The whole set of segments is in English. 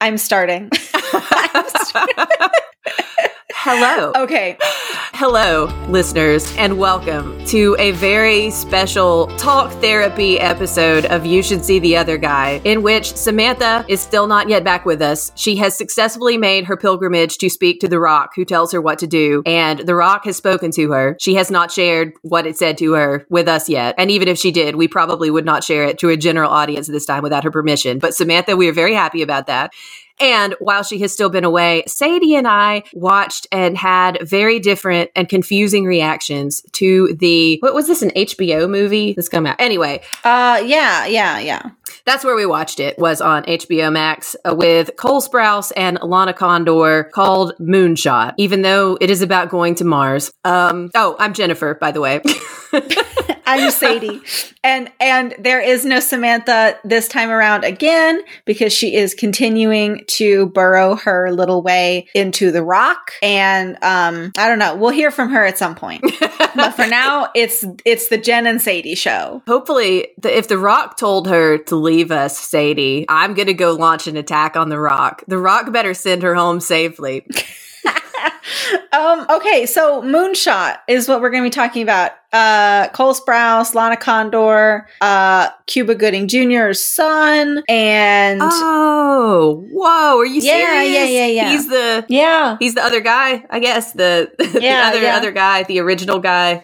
I'm starting. I'm starting. Hello. Okay. Hello, listeners, and welcome to a very special talk therapy episode of You Should See the Other Guy, in which Samantha is still not yet back with us. She has successfully made her pilgrimage to speak to The Rock, who tells her what to do, and The Rock has spoken to her. She has not shared what it said to her with us yet. And even if she did, we probably would not share it to a general audience this time without her permission. But Samantha, we are very happy about that. And while she has still been away, Sadie and I watched and had very different and confusing reactions to the what was this an HBO movie that's come out anyway. Uh, yeah, yeah, yeah. That's where we watched it was on HBO Max uh, with Cole Sprouse and Lana Condor called Moonshot. Even though it is about going to Mars. Um, oh, I'm Jennifer, by the way. I'm Sadie. and and there is no Samantha this time around again because she is continuing to burrow her little way into the rock. And um, I don't know. We'll hear from her at some point. but for now, it's it's the Jenn and Sadie show. Hopefully, the, if the Rock told her to leave us, Sadie, I'm gonna go launch an attack on the Rock. The Rock better send her home safely. um, okay, so Moonshot is what we're going to be talking about. Uh, Cole Sprouse, Lana Condor, uh, Cuba Gooding Jr.'s son, and oh, whoa, are you yeah, serious? Yeah, yeah, yeah. He's the yeah, he's the other guy, I guess the the Yeah, other yeah. other guy, the original guy.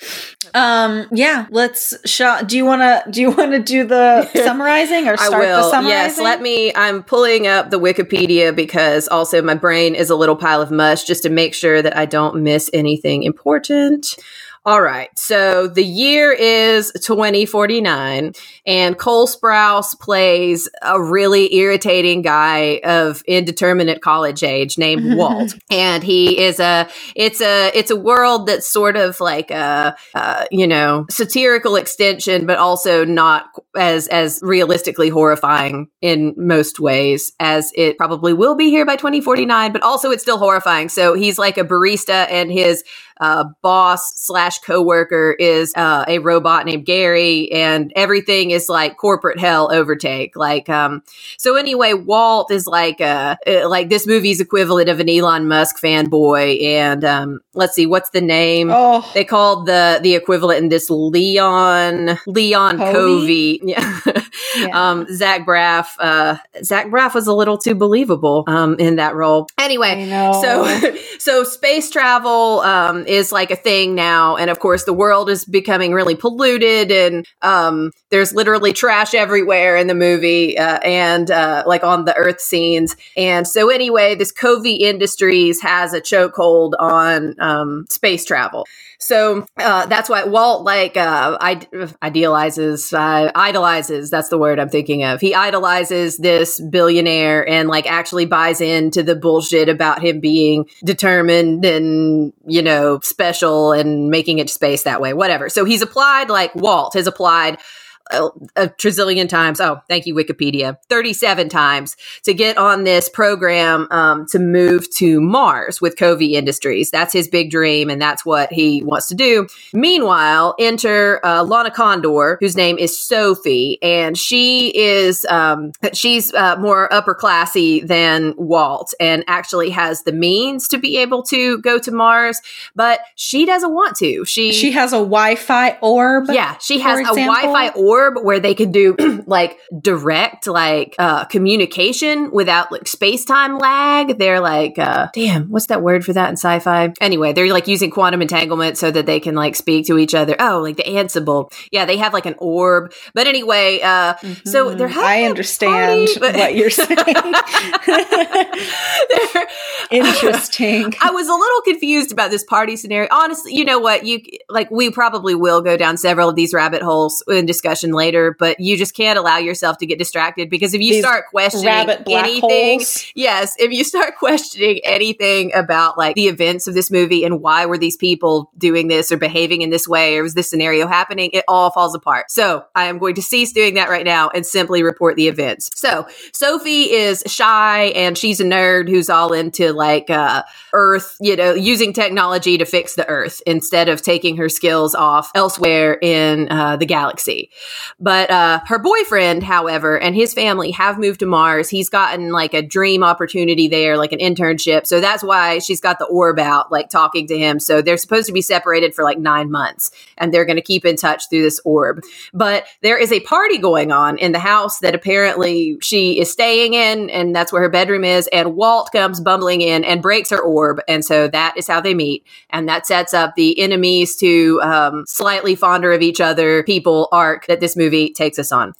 um, yeah. Let's. Sh- do you want to? Do you want to do the summarizing or I start will. the summarizing? Yes, let me. I'm pulling up the Wikipedia because also my brain is a little pile of mush just to make sure that I don't miss anything important. All right. So the year is 2049 and Cole Sprouse plays a really irritating guy of indeterminate college age named Walt. And he is a it's a it's a world that's sort of like a uh, you know, satirical extension but also not as as realistically horrifying in most ways as it probably will be here by 2049, but also it's still horrifying. So he's like a barista and his uh, boss slash coworker is uh, a robot named Gary, and everything is like corporate hell overtake. Like, um, so anyway, Walt is like, uh, uh, like this movie's equivalent of an Elon Musk fanboy, and um, let's see, what's the name? Oh, They called the the equivalent in this Leon Leon Covey? Covey. Yeah. Yeah. um, Zach Braff. Uh, Zach Braff was a little too believable um, in that role. Anyway, so so space travel um, is like a thing now, and of course the world is becoming really polluted, and um, there's literally trash everywhere in the movie, uh, and uh, like on the Earth scenes. And so anyway, this Covey Industries has a chokehold on um, space travel. So uh, that's why Walt like uh, idealizes, uh, idolizes. That's the word I'm thinking of. He idolizes this billionaire and like actually buys into the bullshit about him being determined and you know special and making it space that way. Whatever. So he's applied like Walt has applied a, a trillion times. Oh, thank you, Wikipedia. 37 times to get on this program um, to move to Mars with Covey Industries. That's his big dream, and that's what he wants to do. Meanwhile, enter uh, Lana Condor, whose name is Sophie, and she is um, she's uh, more upper classy than Walt, and actually has the means to be able to go to Mars, but she doesn't want to. She she has a Wi-Fi orb. yeah, she has a? Wi-Fi orb where they could do like direct like uh communication without like space-time lag. They're like uh damn, what's that word for that in sci-fi? Anyway, they're like using quantum entanglement so that they can like speak to each other. Oh, like the Ansible. Yeah, they have like an orb. But anyway, uh so they're Mm-hmm. I understand party, but- what you're saying. Interesting. I was a little confused about this party scenario. Honestly, you know what? You like we probably will go down several of these rabbit holes in discussion later, but you just can't allow yourself to get distracted because if you These start questioning anything, holes. yes, if you start questioning anything about like the events of this movie and why were these people doing this or behaving in this way or was this scenario happening, it all falls apart. So I am going to cease doing that right now and simply report the events. So Sophie is shy and she's a nerd who's all into like uh, Earth, you know, using technology to fix the Earth instead of taking her skills off elsewhere in uh, the galaxy. But uh, her boyfriend, however, and his family have moved to Mars. He's gotten like a dream opportunity there, like an internship. So that's why she's got the orb out, like talking to him. So they're supposed to be separated for like nine months and they're going to keep in touch through this orb. But there is a party going on in the house that apparently she is staying in, and that's where her bedroom is. And Walt comes bumbling in and breaks her orb. And so that is how they meet. And that sets up the enemies to um, slightly fonder of each other people arc that this movie takes us on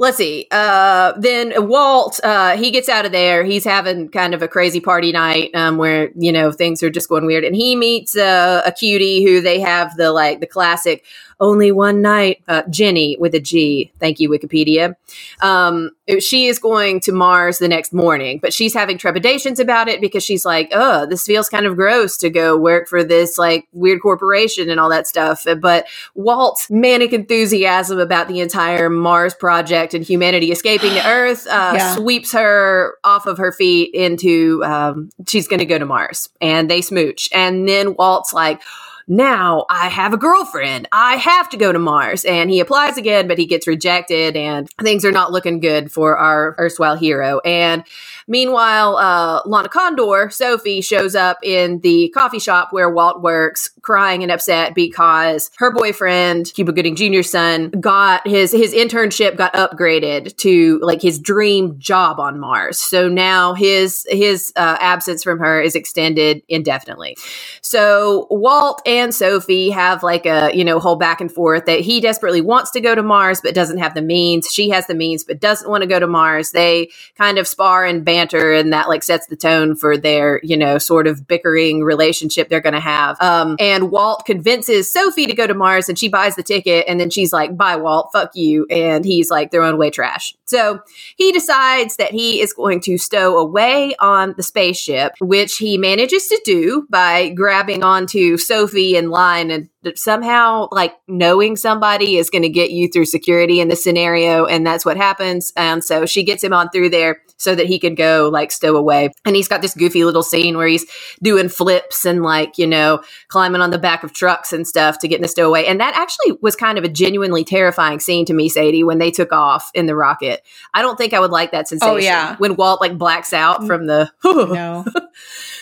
let's see. Uh, then Walt, uh, he gets out of there. He's having kind of a crazy party night um, where you know things are just going weird, and he meets uh, a cutie who they have the like the classic only one night. Uh, Jenny with a G. Thank you, Wikipedia. Um, she is going to Mars the next morning, but she's having trepidations about it because she's like, oh, this feels kind of gross to go work for this like weird corporation and all that stuff. But Walt's manic enthusiasm about the entire Mars project and humanity escaping to Earth uh, yeah. sweeps her off of her feet into um, she's going to go to Mars and they smooch. And then Walt's like, now I have a girlfriend. I have to go to Mars. And he applies again, but he gets rejected and things are not looking good for our erstwhile hero. And Meanwhile, uh, Lana Condor, Sophie, shows up in the coffee shop where Walt works, crying and upset because her boyfriend, Cuba Gooding Jr.'s son, got his his internship got upgraded to like his dream job on Mars. So now his his uh, absence from her is extended indefinitely. So Walt and Sophie have like a you know whole back and forth that he desperately wants to go to Mars but doesn't have the means. She has the means but doesn't want to go to Mars. They kind of spar and ban banter and that like sets the tone for their, you know, sort of bickering relationship they're going to have. Um, and Walt convinces Sophie to go to Mars and she buys the ticket and then she's like, bye, Walt, fuck you. And he's like throwing away trash. So he decides that he is going to stow away on the spaceship, which he manages to do by grabbing onto Sophie in line and somehow like knowing somebody is going to get you through security in this scenario and that's what happens. And so she gets him on through there so that he could go like stow away. And he's got this goofy little scene where he's doing flips and like you know climbing on the back of trucks and stuff to get in the stowaway and that actually was kind of a genuinely terrifying scene to me sadie when they took off in the rocket. I don't think i would like that oh, sensation oh, yeah. when walt like blacks out from the no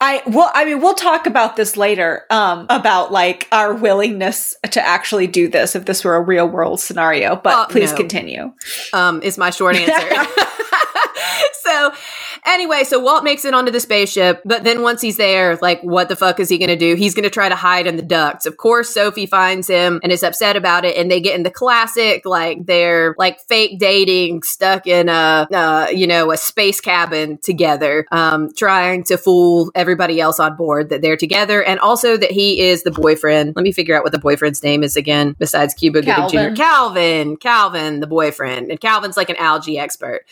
I well, I mean, we'll talk about this later. Um, about like our willingness to actually do this if this were a real world scenario. But uh, please no. continue. Um, is my short answer. so Anyway, so Walt makes it onto the spaceship, but then once he's there, like, what the fuck is he going to do? He's going to try to hide in the ducts. Of course, Sophie finds him and is upset about it, and they get in the classic, like, they're like fake dating, stuck in a, uh, you know, a space cabin together, um, trying to fool everybody else on board that they're together, and also that he is the boyfriend. Let me figure out what the boyfriend's name is again, besides Cuba Gooding Jr. Calvin, Calvin, the boyfriend, and Calvin's like an algae expert.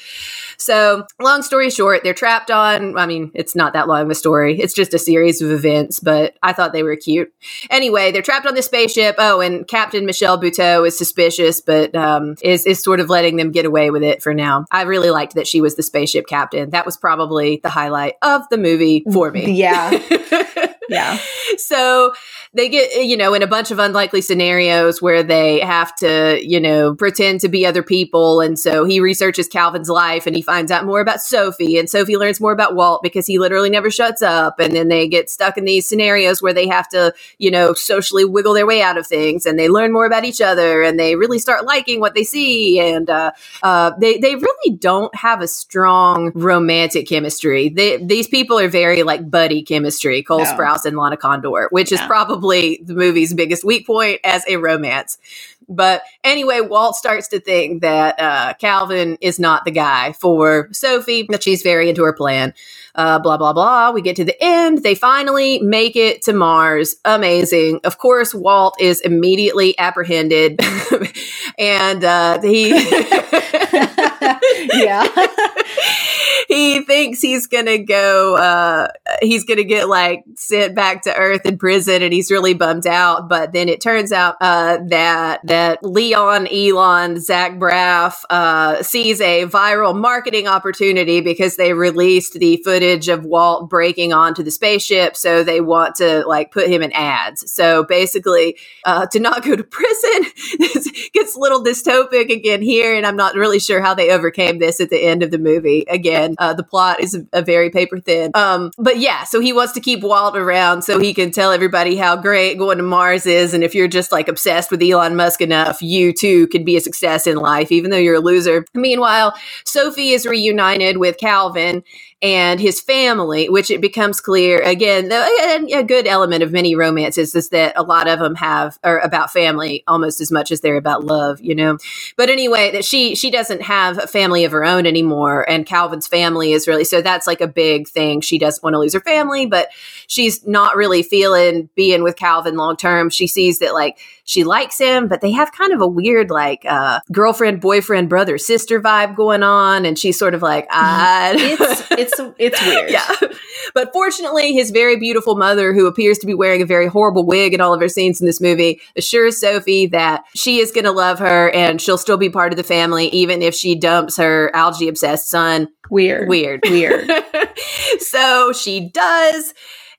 So, long story short, they're trapped on. I mean, it's not that long of a story. It's just a series of events, but I thought they were cute. Anyway, they're trapped on the spaceship. Oh, and Captain Michelle Buteau is suspicious, but um, is is sort of letting them get away with it for now. I really liked that she was the spaceship captain. That was probably the highlight of the movie for me. Yeah. yeah. So they get, you know, in a bunch of unlikely scenarios where they have to, you know, pretend to be other people. And so he researches Calvin's life and he finds out more about Sophie. And Sophie learns more about Walt because he literally never shuts up. And then they get stuck in these scenarios where they have to, you know, socially wiggle their way out of things and they learn more about each other and they really start liking what they see. And uh, uh, they, they really don't have a strong romantic chemistry. They, these people are very like buddy chemistry, Cole no. Sprouse and Lana Condor, which yeah. is probably probably the movie's biggest weak point as a romance. But anyway, Walt starts to think that uh, Calvin is not the guy for Sophie, that she's very into her plan. Uh, blah, blah, blah. We get to the end. They finally make it to Mars. Amazing. Of course, Walt is immediately apprehended. and uh, he. yeah. he thinks he's gonna go uh he's gonna get like sent back to earth in prison and he's really bummed out but then it turns out uh that that leon elon zach braff uh sees a viral marketing opportunity because they released the footage of walt breaking onto the spaceship so they want to like put him in ads so basically uh to not go to prison gets a little dystopic again here and i'm not really sure how they overcame this at the end of the movie again uh, the plot is a, a very paper thin. Um, but yeah, so he wants to keep Walt around so he can tell everybody how great going to Mars is. And if you're just like obsessed with Elon Musk enough, you too can be a success in life, even though you're a loser. Meanwhile, Sophie is reunited with Calvin and his family, which it becomes clear again, a good element of many romances is that a lot of them have are about family almost as much as they're about love, you know. But anyway, that she she doesn't have a family of her own anymore, and Calvin's family is really so that's like a big thing. She doesn't want to lose her family, but she's not really feeling being with Calvin long term. She sees that like she likes him, but they have kind of a weird like uh, girlfriend, boyfriend, brother, sister vibe going on, and she's sort of like, I. it's it's it's weird. yeah, but fortunately, his very beautiful mother, who appears to be wearing a very horrible wig in all of her scenes in this movie, assures Sophie that she is going to love her and she'll still be part of the family, even if she dumps her algae obsessed son. Weird, weird, weird. so she does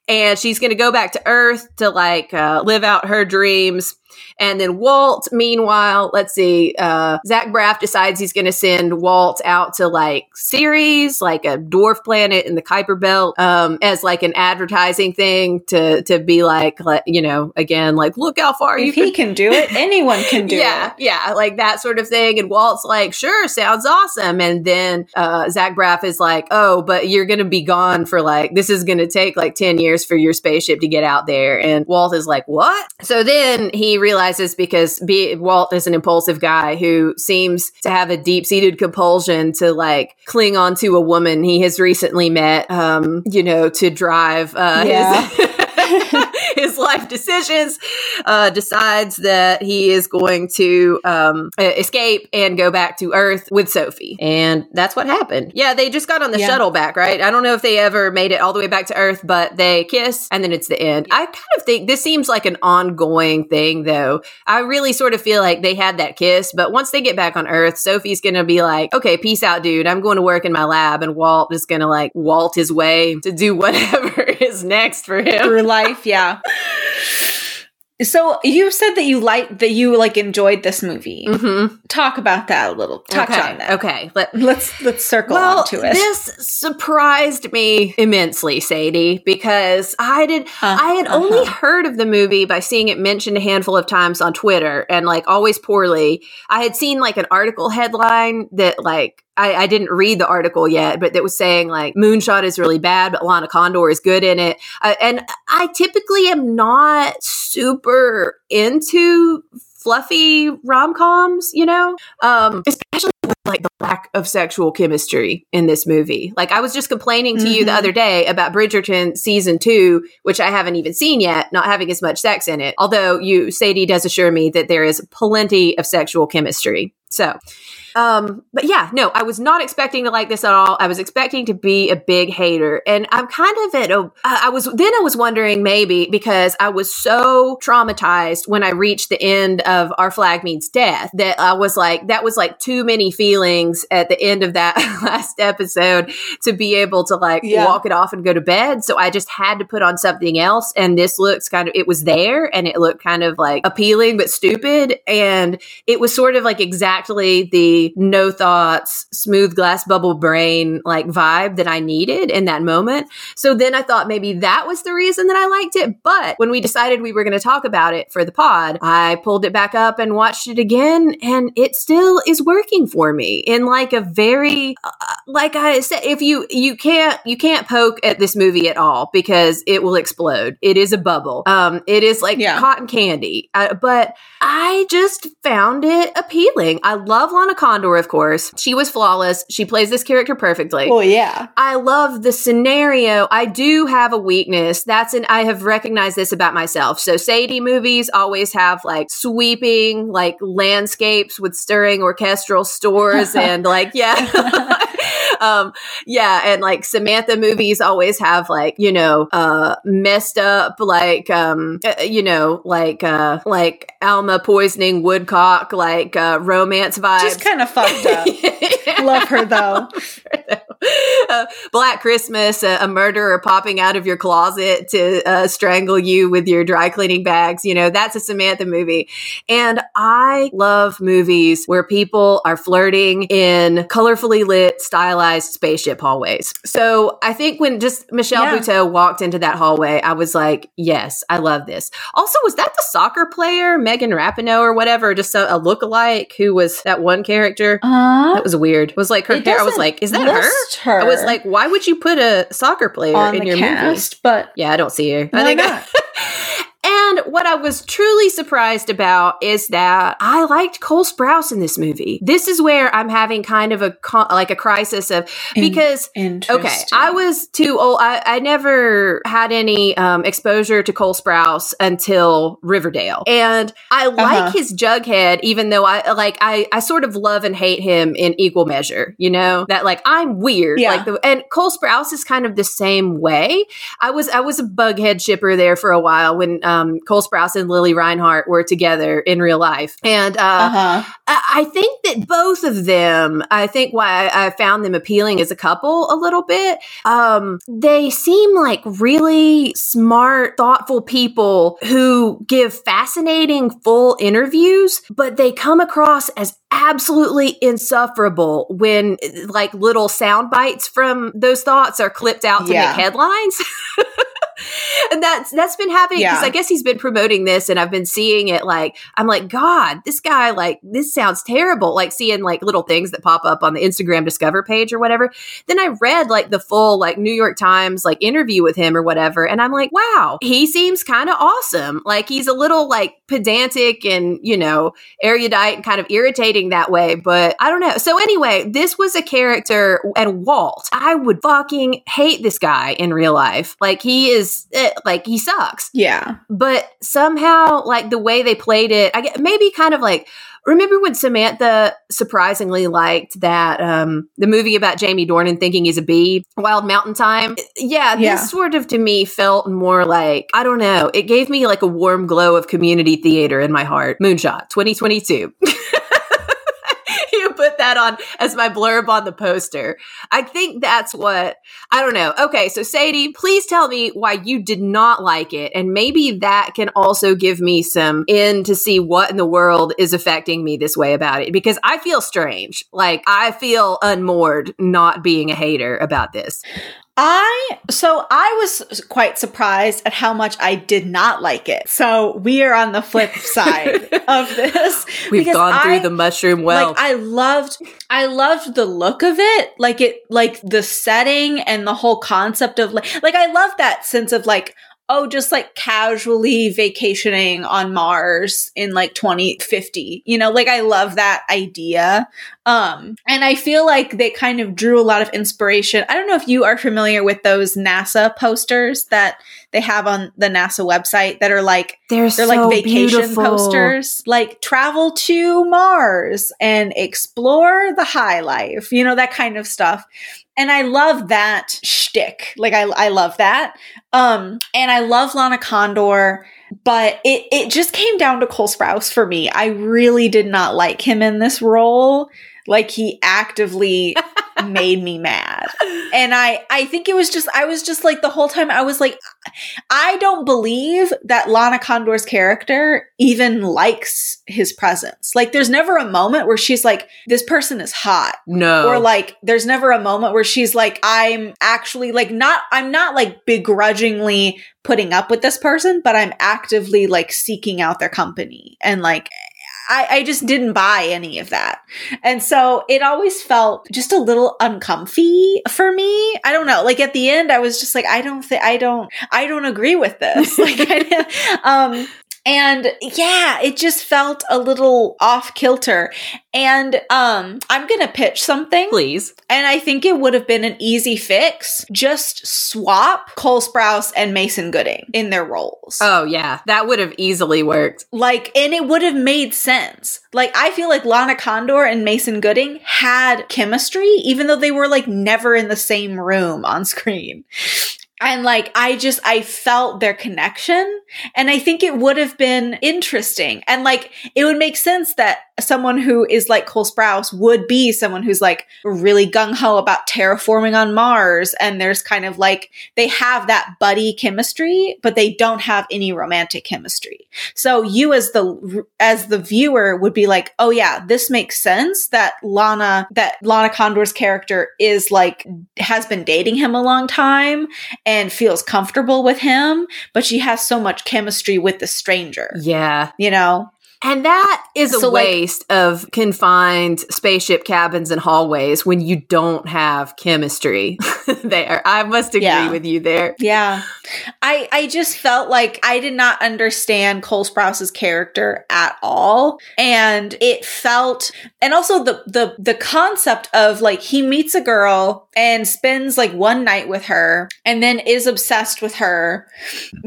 and she's going to go back to Earth to like uh, live out her dreams. And then Walt, meanwhile, let's see, uh, Zach Braff decides he's going to send Walt out to like Ceres, like a dwarf planet in the Kuiper Belt, um, as like an advertising thing to to be like, you know, again, like look how far if you he can do it, anyone can do yeah, it. Yeah, yeah, like that sort of thing. And Walt's like, sure, sounds awesome. And then uh, Zach Braff is like, oh, but you're going to be gone for like this is going to take like ten years for your spaceship to get out there. And Walt is like, what? So then he realizes because be, Walt is an impulsive guy who seems to have a deep seated compulsion to like cling on to a woman he has recently met, um, you know, to drive uh, Yeah. his. his life decisions, uh, decides that he is going to um, escape and go back to Earth with Sophie. And that's what happened. Yeah, they just got on the Yeah. shuttle back, right? I don't know if they ever made it all the way back to Earth, but they kiss and then it's the end. I kind of think this seems like an ongoing thing, though. I really sort of feel like they had that kiss, but once they get back on Earth, Sophie's going to be like, okay, peace out, dude. I'm going to work in my lab. And Walt is going to like Walt his way to do whatever is next for him. Through life, yeah. So you said that you like that you like enjoyed this movie. Mm-hmm. Talk about that a little. Touch okay. on that. Okay. Let, Let's let's circle well, on to it. this surprised me immensely, Sadie, because I did. Uh, I had only uh-huh. heard of the movie by seeing it mentioned a handful of times on Twitter, and like always poorly. I had seen like an article headline that like. I, I didn't read the article yet, but that was saying like Moonshot is really bad, but Lana Condor is good in it. Uh, and I typically am not super into fluffy rom coms, you know, um, especially with like the lack of sexual chemistry in this movie. Like I was just complaining to you the Mhm. other day about Bridgerton season two, which I haven't even seen yet, not having as much sex in it. Although you, Sadie does assure me that there is plenty of sexual chemistry. So, um, but yeah, no, I was not expecting to like this at all. I was expecting to be a big hater. And I'm kind of at a. I was, then I was wondering maybe because I was so traumatized when I reached the end of Our Flag Means Death that I was like, that was like too many feelings at the end of that last episode to be able to like Yeah. walk it off and go to bed. So I just had to put on something else. And this looks kind of, it was there and it looked kind of like appealing but stupid. And it was sort of like exactly the no thoughts, smooth glass bubble brain like vibe that I needed in that moment. So then I thought maybe that was the reason that I liked it. But when we decided we were going to talk about it for the pod, I pulled it back up and watched it again, and it still is working for me in like a very, uh, like I said, if you you can't you can't poke at this movie at all because it will explode. It is a bubble. Um, it is like Yeah. cotton candy. Uh, but I just found it appealing. I love Lana Condor, of course. She was flawless. She plays this character perfectly. Oh, yeah. I love the scenario. I do have a weakness. That's an I have recognized this about myself. So Sadie movies always have like sweeping like landscapes with stirring orchestral stores and like yeah. um, yeah, and like Samantha movies always have like you know uh, messed up like um, uh, you know like uh, like Alma poisoning Woodcock like uh, romance vibes. Just kind of fucked up. Love her though. uh, Black Christmas, a, a, murderer popping out of your closet to uh, strangle you with your dry cleaning bags. You know, that's a Samantha movie. And I love movies where people are flirting in colorfully lit, stylized spaceship hallways. So I think when just Michelle yeah. Buteau walked into that hallway, I was like, yes, I love this. Also, was that the soccer player, Megan Rapinoe or whatever, just a, a look-alike who was that one character? Uh, that was weird. It was like her hair. I was like, is that her? her? I was like, why would you put a soccer player On in your cast, movie? But yeah, I don't see her. I think not? And what I was truly surprised about is that I liked Cole Sprouse in this movie. This is where I'm having kind of a like a crisis of because okay, I was too old. I, I never had any um, exposure to Cole Sprouse until Riverdale, and I uh-huh. like his Jughead, even though I like I I sort of love and hate him in equal measure. You know that like I'm weird, yeah. like the and Cole Sprouse is kind of the same way. I was I was a Bughead shipper there for a while when. Um, um, Cole Sprouse and Lili Reinhart were together in real life. And uh, uh-huh. I-, I, think that both of them, I think why I, I found them appealing as a couple a little bit, um, they seem like really smart, thoughtful people who give fascinating, full interviews, but they come across as absolutely insufferable when like little sound bites from those thoughts are clipped out to yeah. make headlines. and that's that's been happening because yeah. I guess he's been promoting this, and I've been seeing it. Like I'm like, God, this guy, like this sounds terrible. Like seeing like little things that pop up on the Instagram Discover page or whatever. Then I read like the full like New York Times like interview with him or whatever, and I'm like, wow, he seems kind of awesome. Like he's a little like pedantic and you know erudite and kind of irritating that way, but I don't know. So anyway, this was a character and Walt. I would fucking hate this guy in real life. Like he is is eh, like he sucks. Yeah. But somehow like the way they played it, I get maybe kind of like remember when Samantha surprisingly liked that um the movie about Jamie Dornan thinking he's a bee, Wild Mountain Thyme. Yeah, yeah, this sort of to me felt more like I don't know. It gave me like a warm glow of community theater in my heart. Moonshot 2022. put that on as my blurb on the poster. I think that's what I don't know. Okay, so Sadie, please tell me why you did not like it, and maybe that can also give me some in to see what in the world is affecting me this way about it because I feel strange. Like I feel unmoored not being a hater about this. I so I was quite surprised at how much I did not like it. So we are on the flip side of this. We've gone through I, the mushroom well. Like I loved I loved the look of it. Like it like the setting and the whole concept of like like I love that sense of like oh, just like casually vacationing on Mars in like 2050. You know, like I love that idea. Um, and I feel like they kind of drew a lot of inspiration. I don't know if you are familiar with those NASA posters that they have on the NASA website that are like they're, they're so like vacation beautiful. posters, like travel to Mars and explore the high life, you know, that kind of stuff and I love that shtick. Like I, I love that. Um, and I love Lana Condor, but it, it just came down to Cole Sprouse for me. I really did not like him in this role. Like he actively made me mad. And I I think it was just I was just like the whole time I was like I don't believe that Lana Condor's character even likes his presence. Like there's never a moment where she's like this person is hot. No. Or like there's never a moment where she's like I'm actually like not I'm not like begrudgingly putting up with this person, but I'm actively like seeking out their company and like I, I just didn't buy any of that. And so it always felt just a little uncomfy for me. I don't know. Like at the end, I was just like, I don't think, I don't, I don't agree with this. like, I, um, And yeah, it just felt a little off kilter. And um I'm going to pitch something. Please. And I think it would have been an easy fix. Just swap Cole Sprouse and Mason Gooding in their roles. Oh yeah, that would have easily worked. Like, and it would have made sense. Like, I feel like Lana Condor and Mason Gooding had chemistry, even though they were like never in the same room on screen. And like, I just, I felt their connection. And I think it would have been interesting. And like, it would make sense that someone who is like Cole Sprouse would be someone who's like really gung ho about terraforming on Mars. And there's kind of like, they have that buddy chemistry, but they don't have any romantic chemistry. So you as the, as the viewer would be like, oh yeah, this makes sense that Lana, that Lana Condor's character is like, has been dating him a long time and feels comfortable with him, but she has so much chemistry with the stranger. Yeah. You know? And that is a So, like- waste of confined spaceship cabins and hallways when you don't have chemistry there. I must agree Yeah. with you there. Yeah. I I just felt like I did not understand Cole Sprouse's character at all. And it felt and also the the the concept of like he meets a girl and spends like one night with her and then is obsessed with her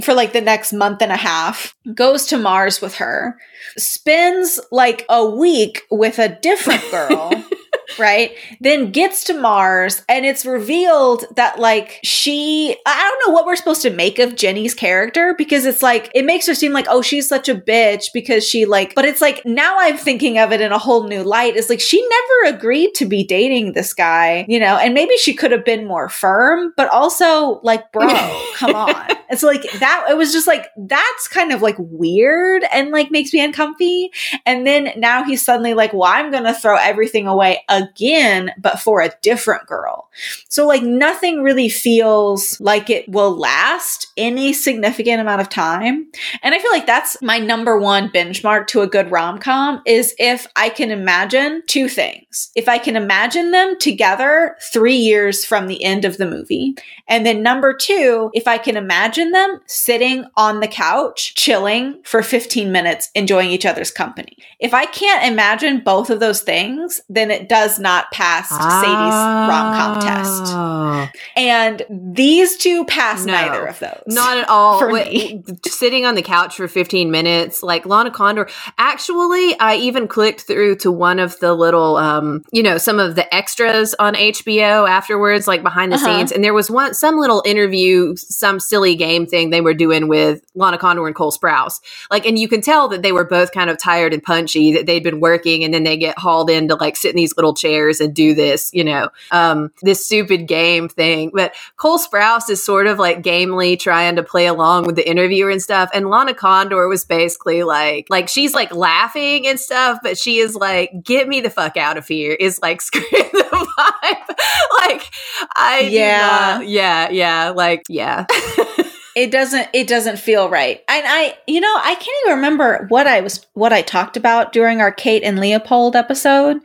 for like the next month and a half, goes to Mars with her, spends like a week with a different girl. right? Then gets to Mars and it's revealed that like she I don't know what we're supposed to make of Jenny's character because it's like it makes her seem like oh she's such a bitch because she like but it's like now I'm thinking of it in a whole new light. It's like she never agreed to be dating this guy, you know, and maybe she could have been more firm, but also like bro, come on. It's like that it was just like that's kind of like weird and like makes me uncomfy. And then now he's suddenly like, well, I'm going to throw everything away again, but for a different girl. So, like, nothing really feels like it will last any significant amount of time. And I feel like that's my number one benchmark to a good rom com is if I can imagine two things. If I can imagine them together three years from the end of the movie. And then number two, if I can imagine them sitting on the couch, chilling for 15 minutes, enjoying each other's company. If I can't imagine both of those things, then it does not pass Sadie's rom com test. Oh. And these two pass No. neither of those. Not at all. For Wait, me. Sitting on the couch for 15 minutes, like Lana Condor. Actually, I even clicked through to one of the little, um, you know, some of the extras on HBO afterwards, like behind the Uh-huh. scenes. And there was one, some little interview, some silly game thing they were doing with Lana Condor and Cole Sprouse. Like, and you can tell that they were both kind of tired and punchy, that they'd been working and then they get hauled in to like sit in these little chairs and do this, you know, um, this stupid game thing. But Cole Sprouse is sort of like gamely trying to play along with the interviewer and stuff. And Lana Condor was basically like, like she's like laughing and stuff, but she is like, get me the fuck out of here, is like scream the vibe. like, I, Yeah. not- yeah, yeah, like, yeah. it doesn't it doesn't feel right and i you know i can't even remember what i was what i talked about during our kate and leopold episode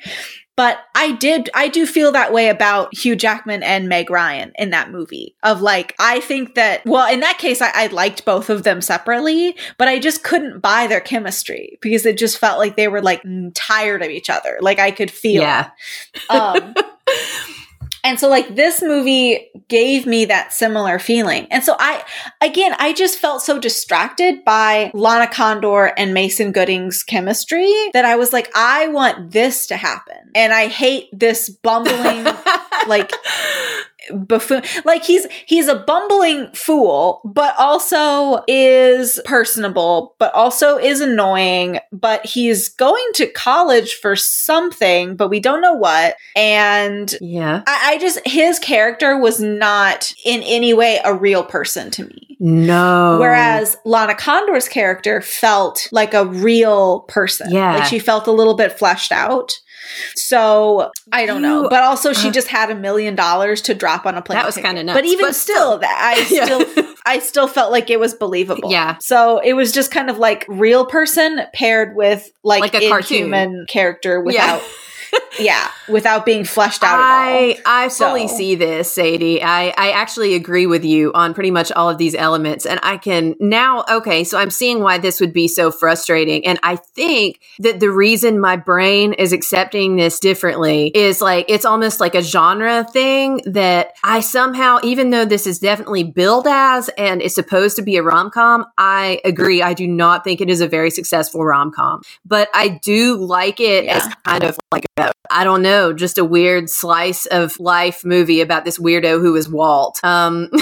but i did i do feel that way about hugh jackman and meg ryan in that movie of like i think that well in that case i, I liked both of them separately but i just couldn't buy their chemistry because it just felt like they were like tired of each other like i could feel yeah. um, and so like this movie gave me that similar feeling. And so I again I just felt so distracted by Lana Condor and Mason Gooding's chemistry that I was like I want this to happen. And I hate this bumbling like buffoon like he's he's a bumbling fool but also is personable but also is annoying but he's going to college for something but we don't know what and yeah. I, I just his character was not in any way a real person to me No. Whereas Lana Condor's character felt like a real person. Yeah. Like she felt a little bit fleshed out. So I don't know. But also she uh, just had a million dollars to drop on a plane. That was kinda nuts, But even but still, that I still I still felt like it was believable. Yeah. So it was just kind of like real person paired with like, Like a cartoon. inhuman character without yeah, without being fleshed out I I fully So- see this, Sadie. I I actually agree with you on pretty much all of these elements, and I can now. Okay, so I'm seeing why this would be so frustrating, and I think that the reason my brain is accepting this differently is like it's almost like a genre thing that I somehow, even though this is definitely billed as and is supposed to be a rom com, I agree. I do not think it is a very successful rom com, but I do like it Yeah. as kind of like a, I don't know, just a weird slice of life movie about this weirdo who is Walt. Um,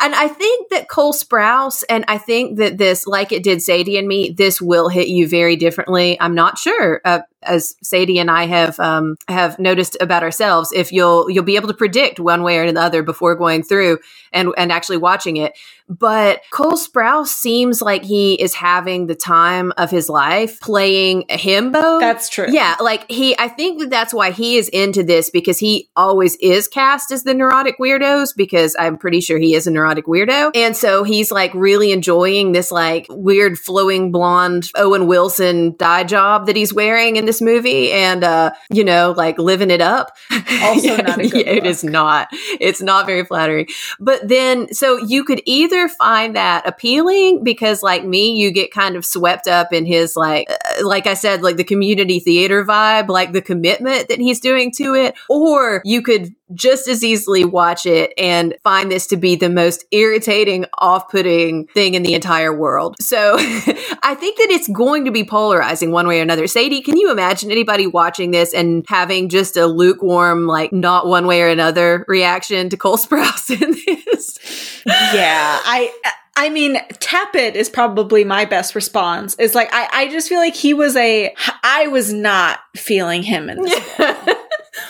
and I think that Cole Sprouse, and I think that this, like it did Sadie and me, this will hit you very differently. I'm not sure, uh, as Sadie and I have um, have noticed about ourselves, if you'll you'll be able to predict one way or another before going through and and actually watching it. But Cole Sprouse seems like he is having the time of his life playing a himbo. That's true. Yeah, like he, I think that that's why he is into this because he always is cast as the neurotic weirdos because I'm pretty sure he is a neurotic weirdo. And so he's like really enjoying this like weird flowing blonde Owen Wilson dye job that he's wearing in this movie and, uh, you know, like living it up. Also not a good Yeah, It is not. It's not very flattering. But then, so you could either find that appealing because, like me, you get kind of swept up in his, like, uh, like I said, like the community theater vibe, like the commitment that he's doing to it, or you could just as easily watch it and find this to be the most irritating, off putting thing in the entire world. So I think that it's going to be polarizing one way or another. Sadie, can you imagine anybody watching this and having just a lukewarm, like not one way or another reaction to Cole Sprouse in this? yeah i i mean tepid is probably my best response is like i i just feel like he was a i was not feeling him in this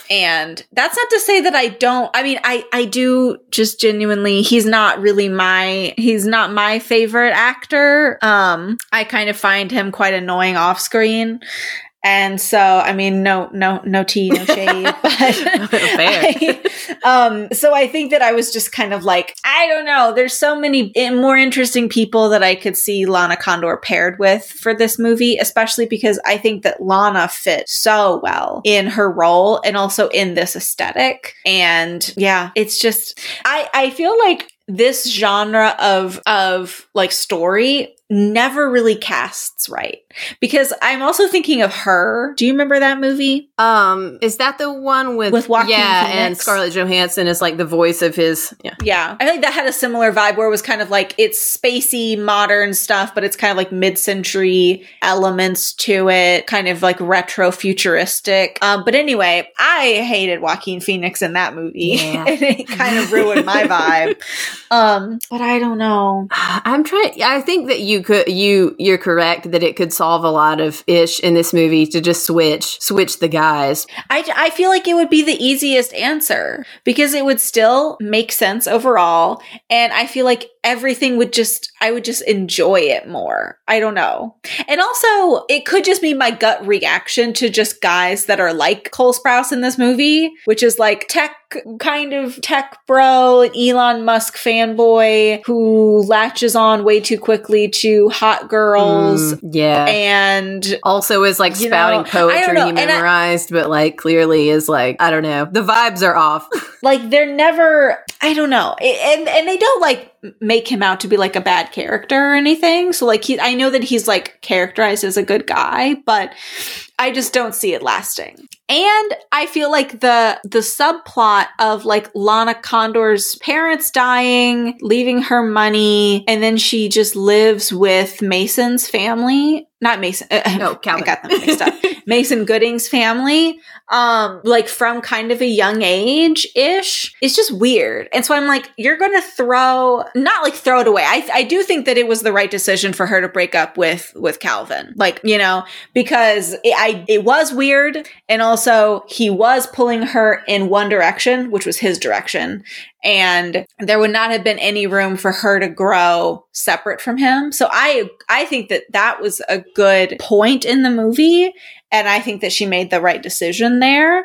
and that's not to say that i don't i mean i i do just genuinely he's not really my he's not my favorite actor. Um i kind of find him quite annoying off screen and so i mean no no no tea no shade but Fair. I- um so i think that i was just kind of like i don't know there's so many more interesting people that i could see lana condor paired with for this movie especially because i think that lana fit so well in her role and also in this aesthetic and yeah it's just i i feel like this genre of of like story never really casts right because i'm also thinking of her do you remember that movie Um, is that the one with With Joaquin yeah, and Scarlett Johansson is like the voice of his yeah. Yeah. I think that had a similar vibe where it was kind of like it's spacey, modern stuff, but it's kind of like mid century elements to it, kind of like retro futuristic. Um, but anyway, I hated Joaquin Phoenix in that movie. Yeah. and it kind of ruined my vibe. Um, but I don't know. I'm trying. I think that you could you you're correct that it could solve a lot of ish in this movie to just switch switch the guys. I, I feel like it would be the easiest answer because it would still make sense overall. And I feel like everything would just, I would just enjoy it more. I don't know. And also, it could just be my gut reaction to just guys that are like Cole Sprouse in this movie, which is like tech, kind of tech bro, Elon Musk fanboy who latches on way too quickly to hot girls. Mm, yeah. And also is like spouting know, poetry he and I- memorized, but like clearly is like I don't know. The vibes are off. like they're never i don't know. And and they don't like make him out to be like a bad character or anything. So like he i know that he's like characterized as a good guy but i just don't see it lasting. And i feel like the the subplot of like lana condor's parents dying leaving her money and then she just lives with mason's family not mason uh, No, i Calvin. got them mixed up. Mason gooding's family um like from kind of a young age ish it's just weird. And so i'm like you're gonna throw not like throw it away. I i do think that it was the right decision for her to break up with with calvin. Like you know because it, i it was weird and also he was pulling her in one direction which was his direction. And there would not have been any room for her to grow separate from him so i i think that that was a good point in the movie and I think that she made the right decision there,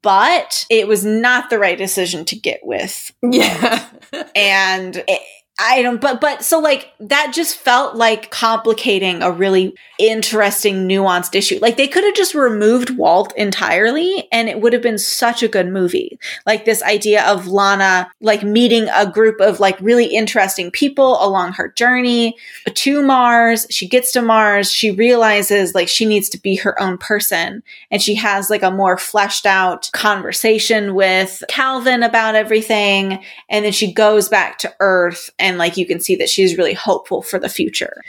but it was not the right decision to get with. yeah. And it, I don't, but, but so like that just felt like complicating a really interesting, nuanced issue. Like they could have just removed Walt entirely and it would have been such a good movie. Like this idea of Lana, like meeting a group of like really interesting people along her journey to Mars. She gets to Mars. She realizes like she needs to be her own person and she has like a more fleshed out conversation with Calvin about everything. And then she goes back to Earth and like you can see that she's really hopeful for the future.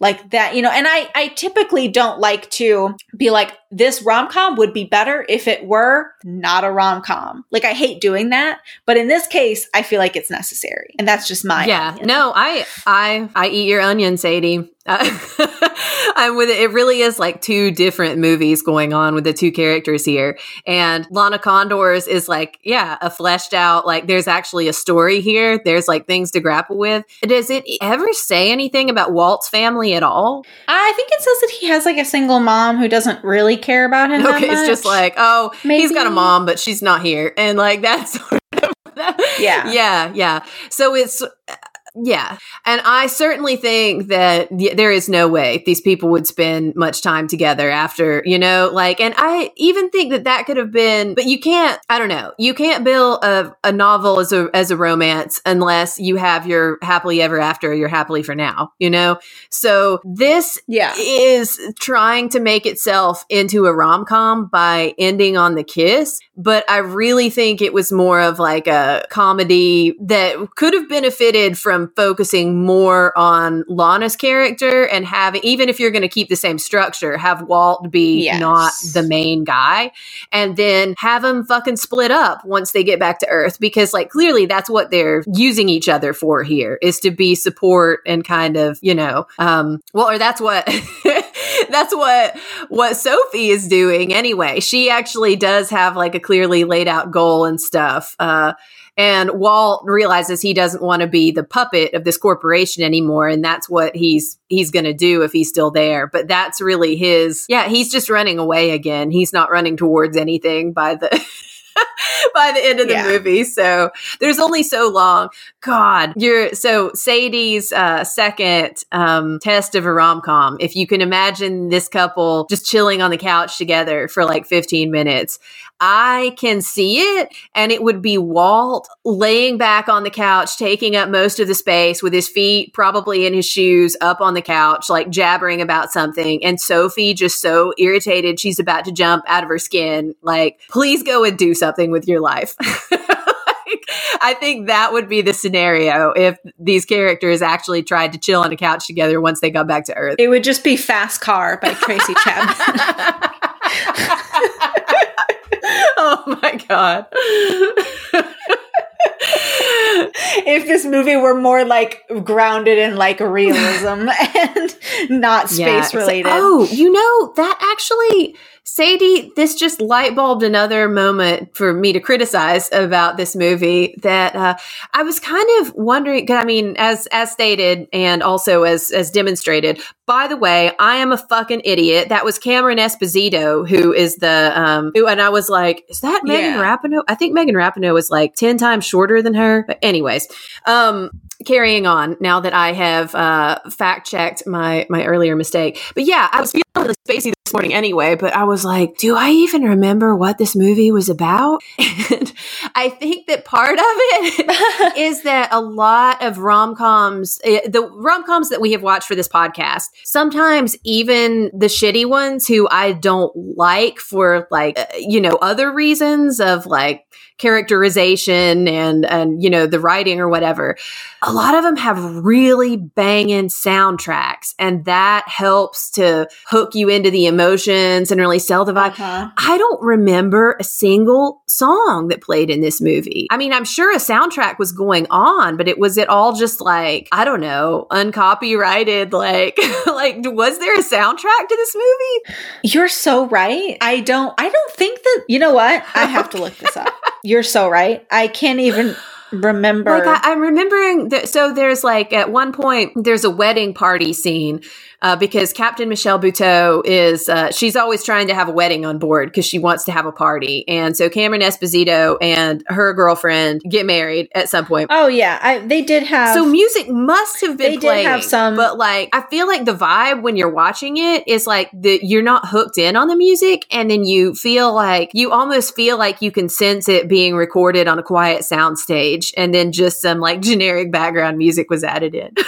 Like that you know and i i typically don't like to be like this rom-com would be better if it were not a rom-com like i hate doing that but in this case i feel like it's necessary and that's just my yeah opinion. no i i i eat your onion sadie uh, I'm with it. It really is like two different movies going on with the two characters here. And Lana Condors is like, yeah, a fleshed out, like there's actually a story here. There's like things to grapple with. Does it ever say anything about Walt's family at all? I think it says that he has like a single mom who doesn't really care about him. Okay, it's just like, oh, Maybe. he's got a mom, but she's not here. And like that's sort of yeah. Yeah. Yeah. So it's, yeah. And I certainly think that there is no way these people would spend much time together after, you know, like, and I even think that that could have been, but you can't, I don't know, you can't build a, a novel as a, as a romance unless you have your happily ever after, your happily for now, you know? So this yeah. is trying to make itself into a rom com by ending on the kiss. But I really think it was more of like a comedy that could have benefited from focusing more on Lana's character and having, even if you're going to keep the same structure, have Walt be yes. not the main guy and then have them fucking split up once they get back to Earth because, like, clearly that's what they're using each other for here is to be support and kind of, you know, um, well, or that's what. that's what what Sophie is doing anyway. She actually does have like a clearly laid out goal and stuff. Uh, and Walt realizes he doesn't want to be the puppet of this corporation anymore. And that's what he's, he's going to do if he's still there. But that's really his, yeah, he's just running away again. He's not running towards anything by the, by the end of the yeah. movie. So there's only so long. God, you're so Sadie's uh, second um, test of a rom com. If you can imagine this couple just chilling on the couch together for like 15 minutes, I can see it. And it would be Walt laying back on the couch, taking up most of the space with his feet probably in his shoes up on the couch, like jabbering about something. And Sophie just so irritated, she's about to jump out of her skin. Like, please go and do something with your life. I think that would be the scenario if these characters actually tried to chill on a couch together once they got back to Earth. It would just be Fast Car by Tracy Chapman. oh my god. if this movie were more like grounded in like realism and not space yeah, related. Like, oh, you know, that actually Sadie, this just light bulbed another moment for me to criticize about this movie that uh, I was kind of wondering. I mean, as as stated and also as as demonstrated. By the way, I am a fucking idiot. That was Cameron Esposito, who is the um, who, and I was like, is that Megan yeah. Rapinoe? I think Megan Rapinoe was like ten times shorter than her. But anyways, um, carrying on now that I have uh, fact checked my my earlier mistake. But yeah, I was feeling really spacey this morning anyway. But I was like, do I even remember what this movie was about? And I think that part of it is that a lot of rom coms, eh, the rom coms that we have watched for this podcast, sometimes even the shitty ones who I don't like for like uh, you know other reasons of like characterization and and you know the writing or whatever a lot of them have really banging soundtracks and that helps to hook you into the emotions and really sell the vibe. Uh-huh. i don't remember a single song that played in this movie. I mean i'm sure a soundtrack was going on but it was it all just like i don't know uncopyrighted like like was there a soundtrack to this movie? You're so right. I don't i don't think that you know what? I have to look this up you're so right. I can't even remember. Like I, I'm remembering that. So there's like at one point there's a wedding party scene uh, because Captain Michelle Buteau is uh, she's always trying to have a wedding on board because she wants to have a party, and so Cameron Esposito and her girlfriend get married at some point. oh yeah, I, they did have. So music must have been They did playing, have some- but like I feel like the vibe when you're watching it is like the you're not hooked in on the music, and then you feel like you almost feel like you can sense it being recorded on a quiet sound stage, and then just some like generic background music was added in.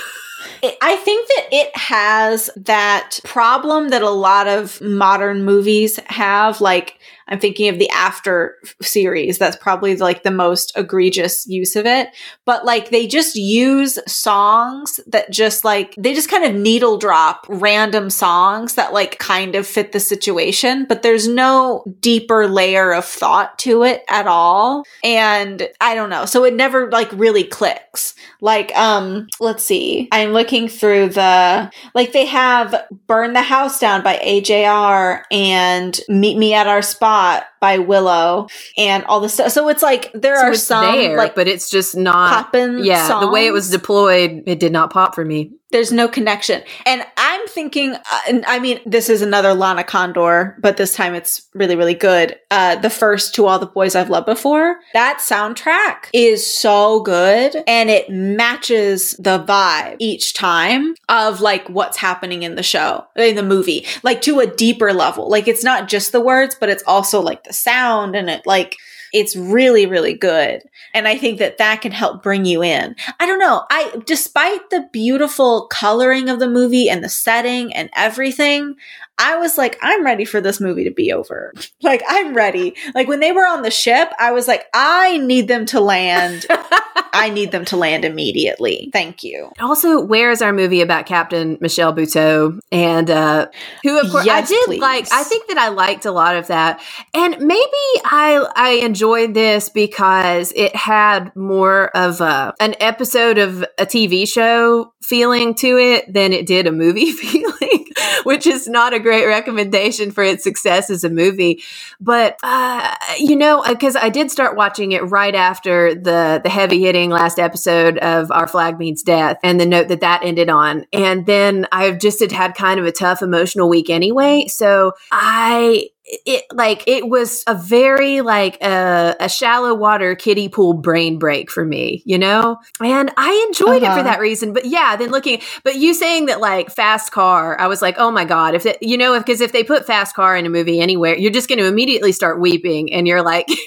It- I think that it has that problem that a lot of modern movies have. Like, I'm thinking of the After series. That's probably like the most egregious use of it. But like, they just use songs that just like, they just kind of needle drop random songs that like kind of fit the situation, but there's no deeper layer of thought to it at all. And I don't know. So it never like really clicks. Like, um, let's see. I'm looking through the like they have Burn the House Down by AJR and Meet Me at Our Spot by Willow and all this stuff. So it's like there so are some there, like but it's just not. poppin' Yeah, the way it was deployed, it did not pop for me. there's no connection. And I'm thinking, uh, and I mean, this is another Lana Condor, but this time it's really, really good. Uh, the first to all the boys I've loved before. That soundtrack is so good and it matches the vibe each time of like what's happening in the show, in the movie, like to a deeper level. Like it's not just the words, but it's also like the sound and it like, it's really, really good. And I think that that can help bring you in. I don't know. I, despite the beautiful coloring of the movie and the setting and everything, I was like, I'm ready for this movie to be over. Like, I'm ready. Like, when they were on the ship, I was like, I need them to land. I need them to land immediately. Thank you. Also, where is our movie about Captain Michelle Buteau? And uh, who, of course, Yes, I did please. like. I think that I liked a lot of that, and maybe I I enjoyed this because it had more of a an episode of a TV show feeling to it than it did a movie feeling, which is not a great recommendation for its success as a movie. But uh, you know, because I did start watching it right after the the heavy hitting last episode of Our Flag Means Death, and the note that that ended on, and then I've just had had kind of a tough emotional week anyway. So I it like it was a very like a, a shallow water kiddie pool brain break for me, you know, and I enjoyed it Uh-huh. for that reason. But yeah, then looking, but you saying that like fast car, I was like, oh my god, if it, you know, because if they put fast car in a movie anywhere, you're just going to immediately start weeping, and you're like,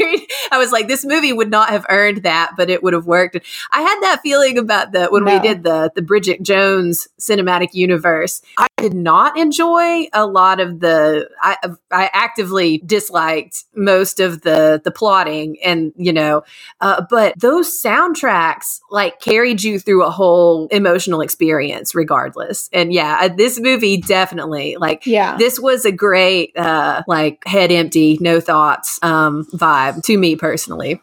I was like, this movie would not have earned that, but it would have worked. I had that feeling about the when we did the the Bridget Jones cinematic universe. I did not enjoy a lot of the. I I actively disliked most of the the plotting, and you know, uh, but those soundtracks like carried you through a whole emotional experience, regardless. And yeah, this movie definitely like Yeah. this was a great uh like head empty no thoughts um vibe to me personally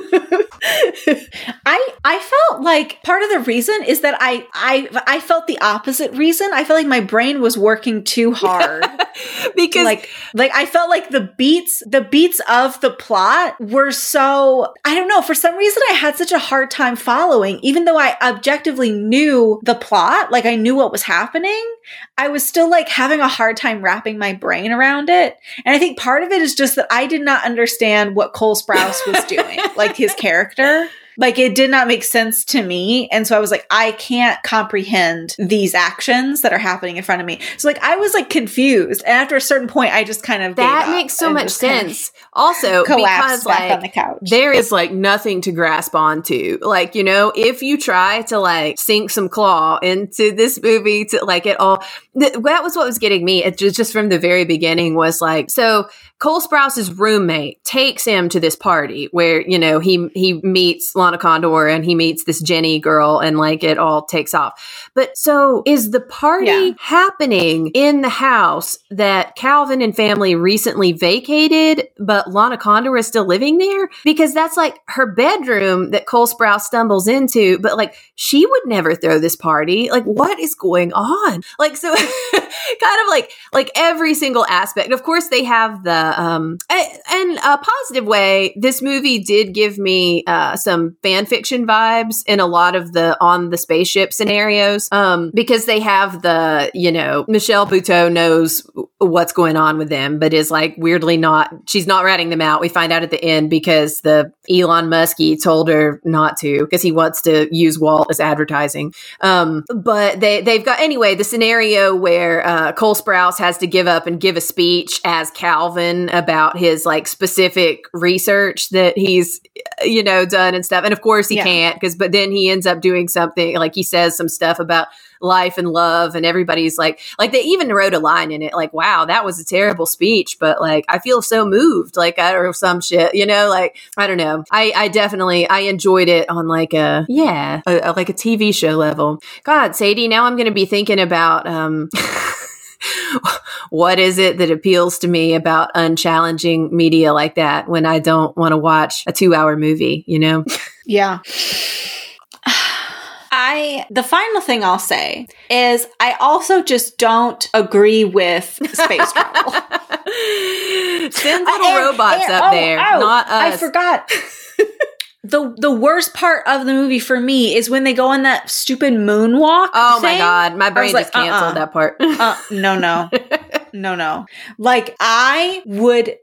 I I felt like part of the reason is that I I I felt the opposite reason. I felt like my brain was working too hard. because like like I felt like the beats the beats of the plot were so I don't know for some reason I had such a hard time following even though I objectively knew the plot like I knew what was happening I was still like having a hard time wrapping my brain around it. And I think part of it is just that I did not understand what Cole Sprouse was doing like his character like it did not make sense to me. And so i was like i can't comprehend these actions that are happening in front of me. So like i was like confused. And after a certain point i just kind of that makes so much just kind of sense. Also collapsed because back like on the couch. there is like nothing to grasp onto. Like, you know, if you try to like sink some claw into this movie to like it all, th- that was what was getting me. It just, just from the very beginning was like, so Cole Sprouse's roommate takes him to this party where, you know, he, he meets Lana Condor and he meets this Jenny girl and like it all takes off. But so is the party Yeah. happening in the house that Calvin and family recently vacated, but Lana Condor is still living there? Because that's like her bedroom that Cole Sprouse stumbles into, but like she would never throw this party. Like, what is going on? Like, so kind of like, like every single aspect. Of course, they have the, um, a- and a positive way, this movie did give me, uh, some fan fiction vibes in a lot of the on the spaceship scenarios um, because they have the you know Michelle Buteau knows what's going on with them, but is like weirdly not. She's not ratting them out. We find out at the end because the Elon Muskie told her not to because he wants to use Walt as advertising. Um, but they they've got anyway the scenario where uh, Cole Sprouse has to give up and give a speech as Calvin about his like specific research that he's you know done and stuff, and of course he yeah. can't because but then he ends up doing something like he says some stuff about life and love and everybody's like like they even wrote a line in it like wow that was a terrible speech but like i feel so moved like i or some shit you know like i don't know. I i definitely i enjoyed it on like a yeah a, a, like a tv show level. God sadie now i'm gonna be thinking about um what is it that appeals to me about unchallenging media like that when I don't want to watch a two hour movie, you know? Yeah. I the final thing I'll say is I also just don't agree with space travel. Send little and, robots and, up oh, there, oh, not us. I forgot. the the worst part of the movie for me is when they go on that stupid moonwalk. Oh thing. my god, my brain just like, canceled uh-uh. that part. uh, no, no, no, no. Like I would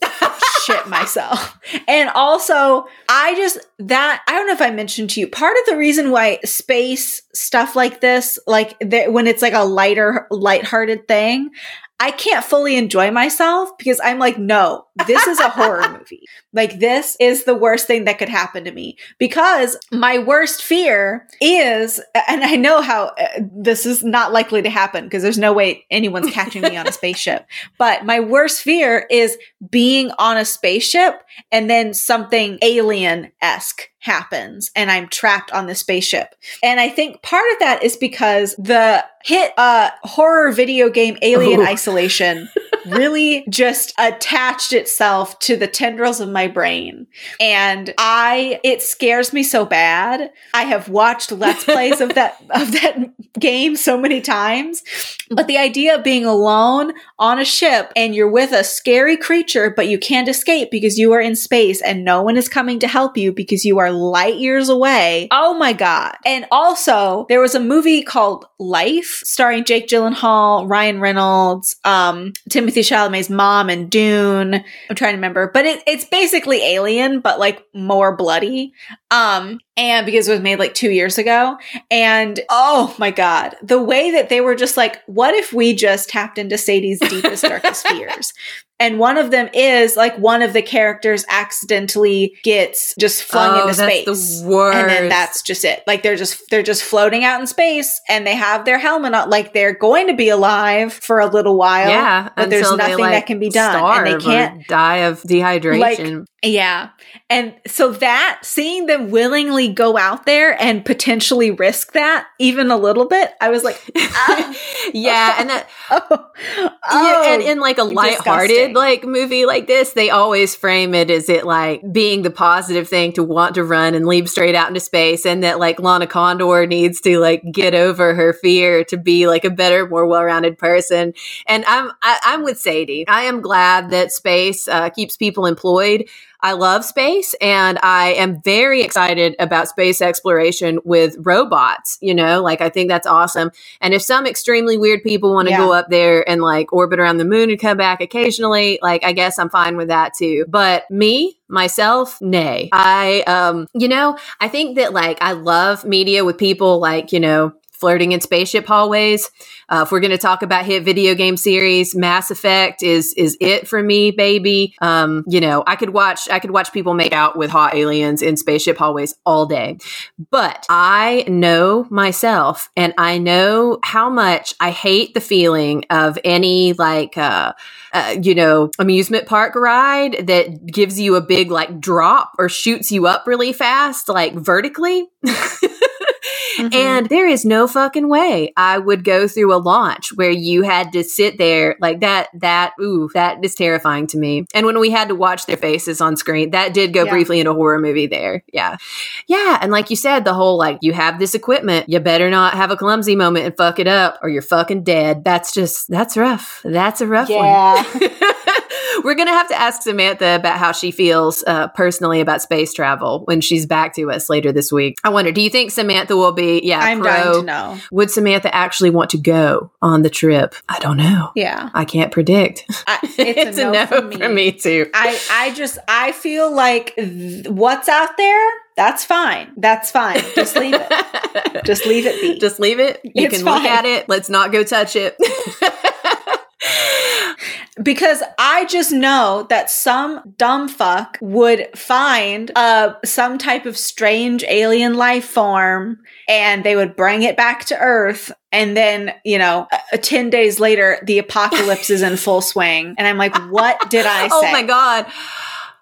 shit myself. And also, I just that I don't know if I mentioned to you. Part of the reason why space stuff like this, like the, when it's like a lighter, lighthearted thing, I can't fully enjoy myself because I'm like, no, this is a horror movie. Like, this is the worst thing that could happen to me because my worst fear is, and I know how uh, this is not likely to happen because there's no way anyone's catching me on a spaceship. But my worst fear is being on a spaceship and then something alien esque happens and I'm trapped on the spaceship. And I think part of that is because the hit uh horror video game Alien Ooh. Isolation really just attached itself to the tendrils of my brain. And I it scares me so bad. I have watched let's plays of that of that game so many times. But the idea of being alone on a ship and you're with a scary creature but you can't escape because you are in space and no one is coming to help you because you are light years away. Oh my god. And also, there was a movie called Life starring Jake Gyllenhaal, Ryan Reynolds, um Timothée Chalamet's mom and Dune. I'm trying to remember, but it, it's basically Alien, but like more bloody. Um, and because it was made like two years ago. And oh my God, the way that they were just like, what if we just tapped into Sadie's deepest, darkest fears? And one of them is like one of the characters accidentally gets just flung oh, into space. The worst. And then that's just it. Like they're just they're just floating out in space and they have their helmet on like they're going to be alive for a little while. Yeah. But there's nothing like, that can be done. And they can't die of dehydration. Like, yeah. And so that seeing them willingly go out there and potentially risk that even a little bit, I was like, ah. yeah. And that, oh, oh, yeah, and in like a lighthearted like movie like this, they always frame it as it like being the positive thing to want to run and leap straight out into space. And that like Lana Condor needs to like get over her fear to be like a better, more well rounded person. And I'm, I, am i am with Sadie. I am glad that space uh, keeps people employed. I love space and I am very excited about space exploration with robots, you know, like I think that's awesome. And if some extremely weird people want to yeah. go up there and like orbit around the moon and come back occasionally, like I guess I'm fine with that too. But me, myself, nay. I um, you know, I think that like I love media with people like, you know, flirting in spaceship hallways. Uh, if we're going to talk about hit video game series, Mass Effect is is it for me, baby. Um, you know, I could watch I could watch people make out with hot aliens in spaceship hallways all day. But I know myself, and I know how much I hate the feeling of any like. Uh, uh, you know, amusement park ride that gives you a big like drop or shoots you up really fast, like vertically. Mm-hmm. And there is no fucking way I would go through a launch where you had to sit there like that. That, ooh, that is terrifying to me. And when we had to watch their faces on screen, that did go yeah. briefly into a horror movie there. Yeah. Yeah. And like you said, the whole like, you have this equipment, you better not have a clumsy moment and fuck it up or you're fucking dead. That's just, that's rough. That's a rough one. yeah. one. We're going to have to ask Samantha about how she feels uh, personally about space travel when she's back to us later this week. I wonder, do you think Samantha will be, yeah, I'm pro? dying to know. Would Samantha actually want to go on the trip? I don't know. Yeah. I can't predict. I, it's, a, no for me. too. I, I just I feel like th- what's out there that's fine that's fine just leave it just leave it be Just leave it. You It's can look at it. Let's not go touch it. because I just know that some dumb fuck would find uh some type of strange alien life form and they would bring it back to Earth. And then you know uh, 10 days later the apocalypse is in full swing. And I'm like what did I say? oh my god.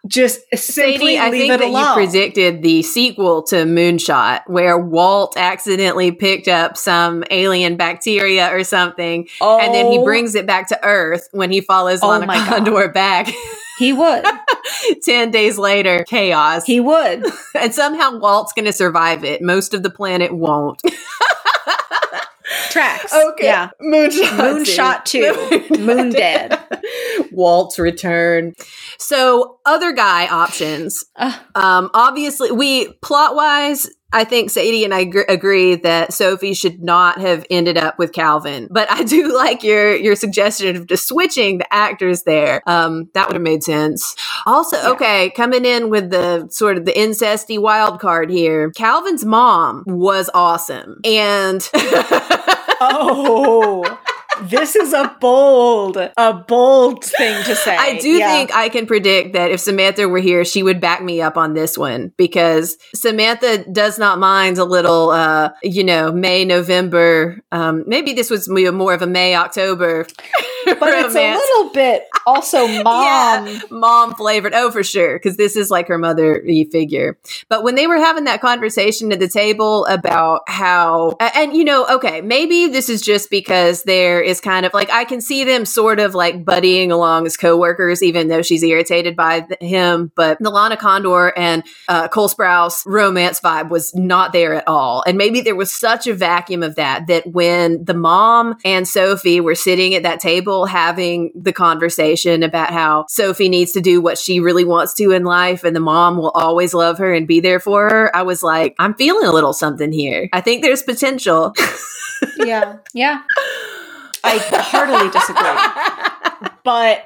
Just simply Sadie, I think that alone you predicted the sequel to Moonshot, where Walt accidentally picked up some alien bacteria or something, and then he Oh, brings it back to Earth when he follows Oh Lana God. Condor back. he would Ten days later, chaos, he would and somehow Walt's going to survive it. Most of the planet won't. tracks Okay. yeah Moonshot. Moonshot 2 Moon Dead Walt's return. So, other guy options. Ugh. Um, obviously, we plot wise, I think Sadie and I gr- agree that Sophie should not have ended up with Calvin. But I do like your your suggestion of just switching the actors there. Um, that would have made sense. Also, Yeah. okay, coming in with the sort of the incesty wild card here. Calvin's mom was awesome, and. Oh this is a bold a bold thing to say I do Yeah. think I can predict that if Samantha were here, she would back me up on this one because Samantha does not mind a little, uh, you know, May, November. Um, maybe this was more of a May, October. but it's a little bit also mom Yeah, mom flavored. Oh, for sure. Because this is like her mother figure. But when they were having that conversation at the table about how, and you know, okay, maybe this is just because there is kind of like, I can see them sort of like buddying along as coworkers, even though she's irritated by him. But the Lana Condor and uh, Cole Sprouse romance vibe was not there at all. And maybe there was such a vacuum of that that when the mom and Sophie were sitting at that table having the conversation about how Sophie needs to do what she really wants to in life and the mom will always love her and be there for her, I was like, I'm feeling a little something here. I think there's potential. yeah yeah i heartily disagree but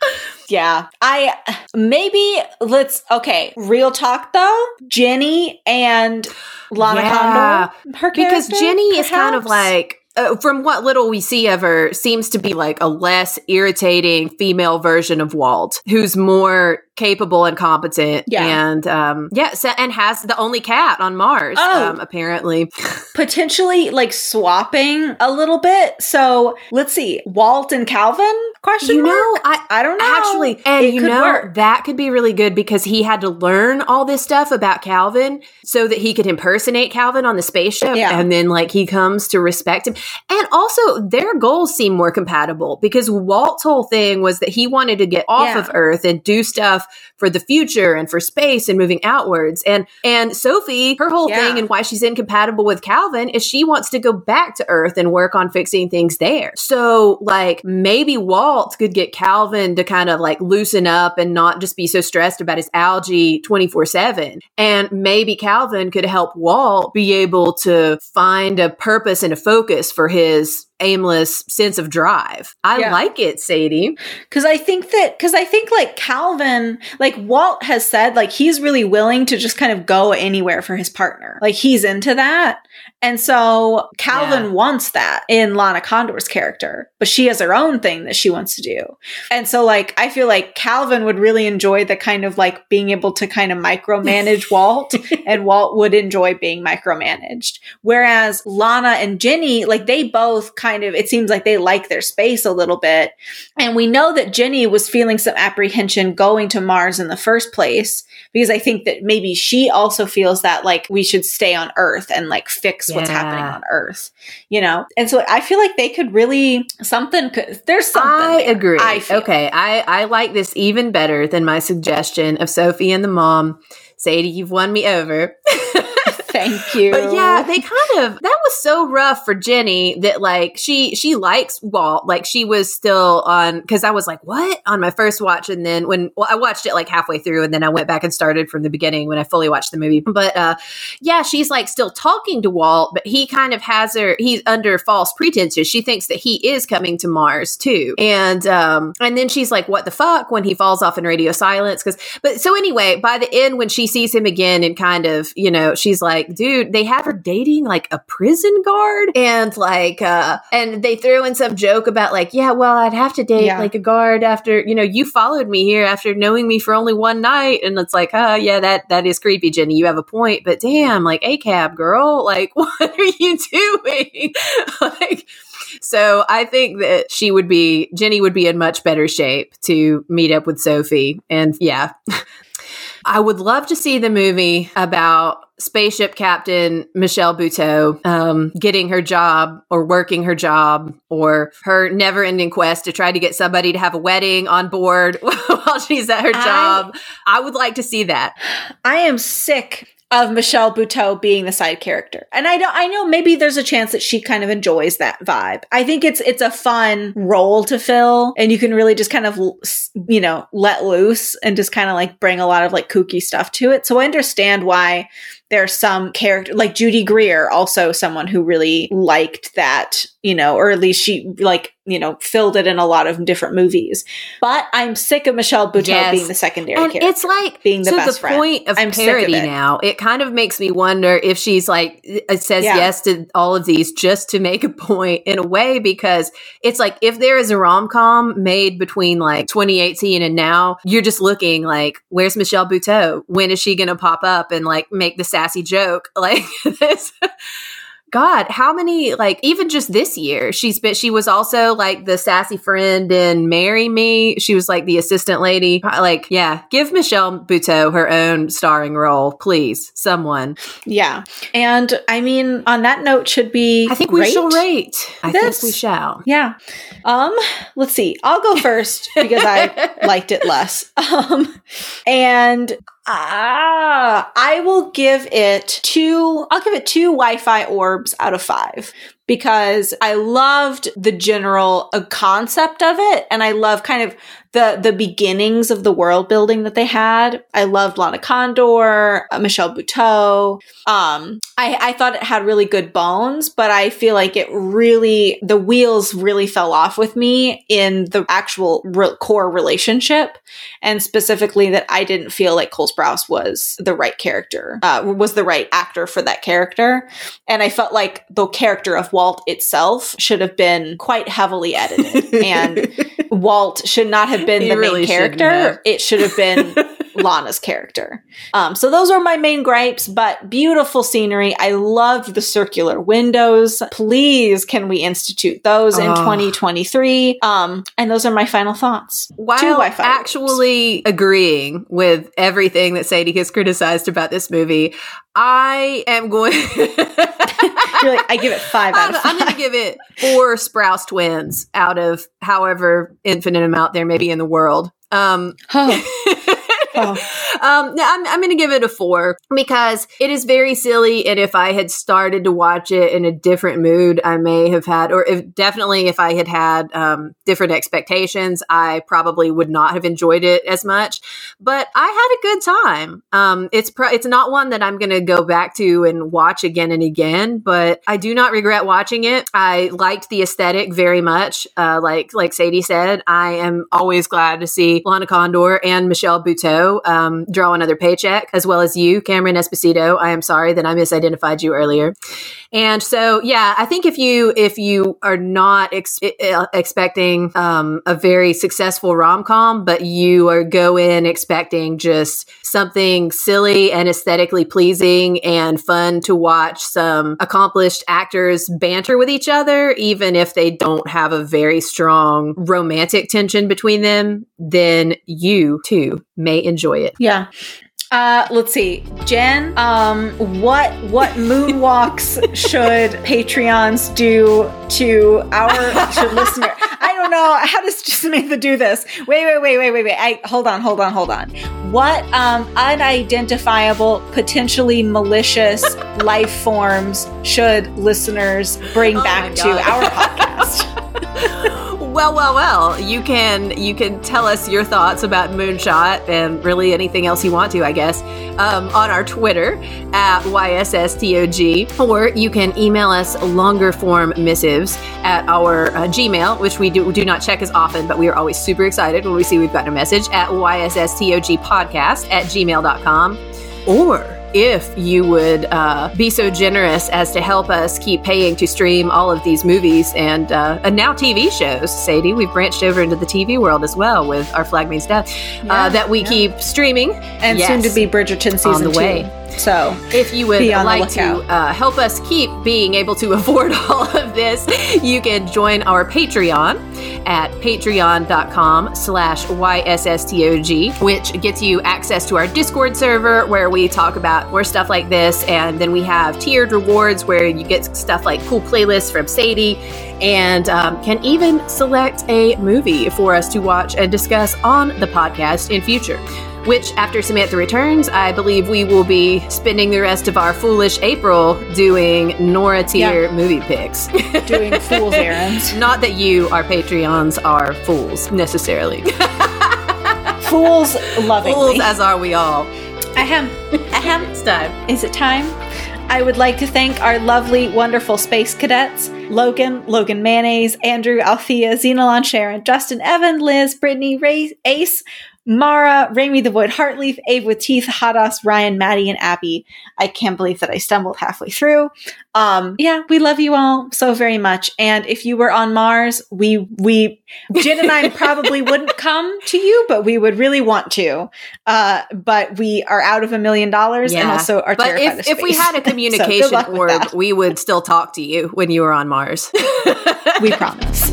yeah i maybe let's okay real talk though jenny and lana Yeah. condor her because Jenny is kind of like uh, from what little we see of her seems to be like a less irritating female version of Walt who's more capable and competent Yeah. and um yeah so, and has the only cat on Mars Oh. um apparently potentially like swapping a little bit so let's see walt and calvin question you mark? know I I don't know. Actually, and It you know work. that could be really good because he had to learn all this stuff about Calvin so that he could impersonate Calvin on the spaceship, Yeah. and then like he comes to respect him. And also, their goals seem more compatible because Walt's whole thing was that he wanted to get off Yeah. of Earth and do stuff for the future and for space and moving outwards. And and Sophie, her whole Yeah. thing and why she's incompatible with Calvin is she wants to go back to Earth and work on fixing things there. So like maybe Walt could get Calvin to kind of like loosen up and not just be so stressed about his algae 24/7. And maybe Calvin could help Walt be able to find a purpose and a focus for his aimless sense of drive. I Yeah. like it, Sadie. Because I think that, because I think like Calvin, like Walt has said, like he's really willing to just kind of go anywhere for his partner. Like he's into that. And so Calvin Yeah. wants that in Lana Condor's character, but she has her own thing that she wants to do. And so, like, I feel like Calvin would really enjoy the kind of like being able to kind of micromanage Walt, and Walt would enjoy being micromanaged. Whereas Lana and Jenny, like, they both kind of, it seems like they like their space a little bit. And we know that Jenny was feeling some apprehension going to Mars in the first place because I think that maybe she also feels that like we should stay on Earth and like fix what's happening on Earth, you know? And so I feel like they could really, something could, there's something. I there, agree. I okay, I I like this even better than my suggestion of Sophie and the mom. Sadie, you've won me over. Thank you. But yeah, they kind of that was so rough for Jenny that like she she likes Walt. Like she was still on because I was like, what on my first watch, and then when well, I watched it like halfway through, and then I went back and started from the beginning when I fully watched the movie. But uh, yeah, she's like still talking to Walt, but he kind of has her. He's under false pretenses. She thinks that he is coming to Mars too, and um, and then she's like, what the fuck when he falls off in radio silence? Because but so anyway, by the end when she sees him again and kind of you know she's like, dude, they have her dating like a prison guard, and like uh, and they threw in some joke about like, yeah, well, I'd have to date Yeah. like a guard after you know you followed me here after knowing me for only one night, and it's like, oh yeah, that that is creepy, Jenny. You have a point, but damn, like a cab girl, like what are you doing? like. So I think that she would be Jenny would be in much better shape to meet up with Sophie. And yeah. I would love to see the movie about spaceship captain Michelle Buteau um, getting her job or working her job or her never ending quest to try to get somebody to have a wedding on board while she's at her I- job. I would like to see that. I am sick of Michelle Buteau being the side character. And I don't I know maybe there's a chance that she kind of enjoys that vibe. I think it's it's a fun role to fill and you can really just kind of you know, let loose and just kind of like bring a lot of like kooky stuff to it. So I understand why there's some character like Judy Greer, also someone who really liked that, you know, or at least she like, you know, filled it in a lot of different movies. But I'm sick of Michelle Buteau Yes. being the secondary and character. it's like being the best the friend. point of I'm sick of parody it. now. It kind of makes me wonder if she's like it says Yeah. yes to all of these just to make a point in a way because it's like if there is a rom com made between like 2018 and now, you're just looking like where's Michelle Buteau? When is she going to pop up and like make the sassy joke like this? God, how many like even just this year she's been she was also like the sassy friend in Marry Me. She was like the assistant lady. Like, yeah, give Michelle Buteau her own starring role, please. Someone. Yeah. And I mean, on that note, should be I think we shall rate. I This- think we shall. Yeah. Um, let's see. I'll go first because I liked it less. Um, and ah, I will give it two, I'll give it two Wi-Fi orbs out of five because I loved the general uh, concept of it. And I love kind of the, the beginnings of the world building that they had. I loved Lana Condor, uh, Michelle Buteau. Um, I, I thought it had really good bones, but I feel like it really, the wheels really fell off with me in the actual re- core relationship. And specifically that I didn't feel like Cole Sprouse was the right character, uh, was the right actor for that character. And I felt like the character of Walt itself should have been quite heavily edited. and Walt should not have been He the really main character. have. It should have been Lana's character. Um, so those are my main gripes, but beautiful scenery. I loved the circular windows. Please, can we institute those in Oh. 2023? Um, and those are my final thoughts. While actually agreeing with everything that Sadie has criticized about this movie, I am going. You're like, I give it five out of I'm going to give it four Sprouse twins out of however infinite amount there may be in the world. Um, Oh. um, no, I'm, I'm going to give it a four because it is very silly. And if I had started to watch it in a different mood, I may have had, or if definitely if I had had um, different expectations, I probably would not have enjoyed it as much. But I had a good time. Um, it's pro- it's not one that I'm going to go back to and watch again and again, but I do not regret watching it. I liked the aesthetic very much. Uh, like like Sadie said, I am always glad to see Lana Condor and Michelle Buteau um, draw another paycheck, as well as you, Cameron Esposito. I am sorry that I misidentified you earlier. And so, yeah, I think if you if you are not ex- expecting um, a very successful rom com, but you are go in expecting just something silly and aesthetically pleasing and fun to watch some accomplished actors banter with each other, even if they don't have a very strong romantic tension between them, then you too may enjoy it. Yeah. Uh, let's see, Jenn. Um, what what moonwalks should Patreons do to our should listener? I don't don't know. How does Samantha do this? Wait, wait, wait, wait, wait, wait. I hold on, hold on, hold on. What um, unidentifiable, potentially malicious life forms should listeners bring Oh back to our podcast? Well, well, well. You can you can tell us your thoughts about Moonshot and really anything else you want to, I guess, um, on our Twitter at YSSTOG, or you can email us longer form missives at our uh, Gmail, which we do do not check as often, but we are always super excited when we see we've gotten a message at YSSTOG podcast at gmail.com. Or if you would uh, be so generous as to help us keep paying to stream all of these movies and uh, and now TV shows, Sadie, we've branched over into the TV world as well with our Flag Means Death Yeah, uh, that we yeah. keep streaming. and Yes. soon to be Bridgerton season On the two. way. So If you would Be on the like to uh, help us keep being able to afford all of this, you can join our Patreon at patreon.com slash YSSTOG, which gets you access to our Discord server where we talk about more stuff like this. And then we have tiered rewards where you get stuff like cool playlists from Sadie. And um, can even select a movie for us to watch and discuss on the podcast in future which after Samantha returns, I believe we will be spending the rest of our foolish April doing Nora tier Yeah. movie picks. doing fool's errands. Not that you, our Patreons, are fools necessarily. Fools lovingly. fools as are we all. Ahem. Ahem. It's time. Is it time? I would like to thank our lovely, wonderful space cadets Logan, Logan Mayonnaise, Andrew, Althea, Xenolon Sharon, Justin, Evan, Liz, Brittany, Ray, Ace, Mara, Rami the Void Heartleaf, Abe with Teeth, Hadas, Ryan, Maddie, and Abby. I can't believe that I stumbled halfway through. Um, yeah, we love you all so very much. And if you were on Mars, we we Jenn and I probably wouldn't come to you, but we would really want to. Uh, but we are out of a million dollars and also are But terrified if, if we had a communication with orb, we would still talk to you when you were on Mars. we promise.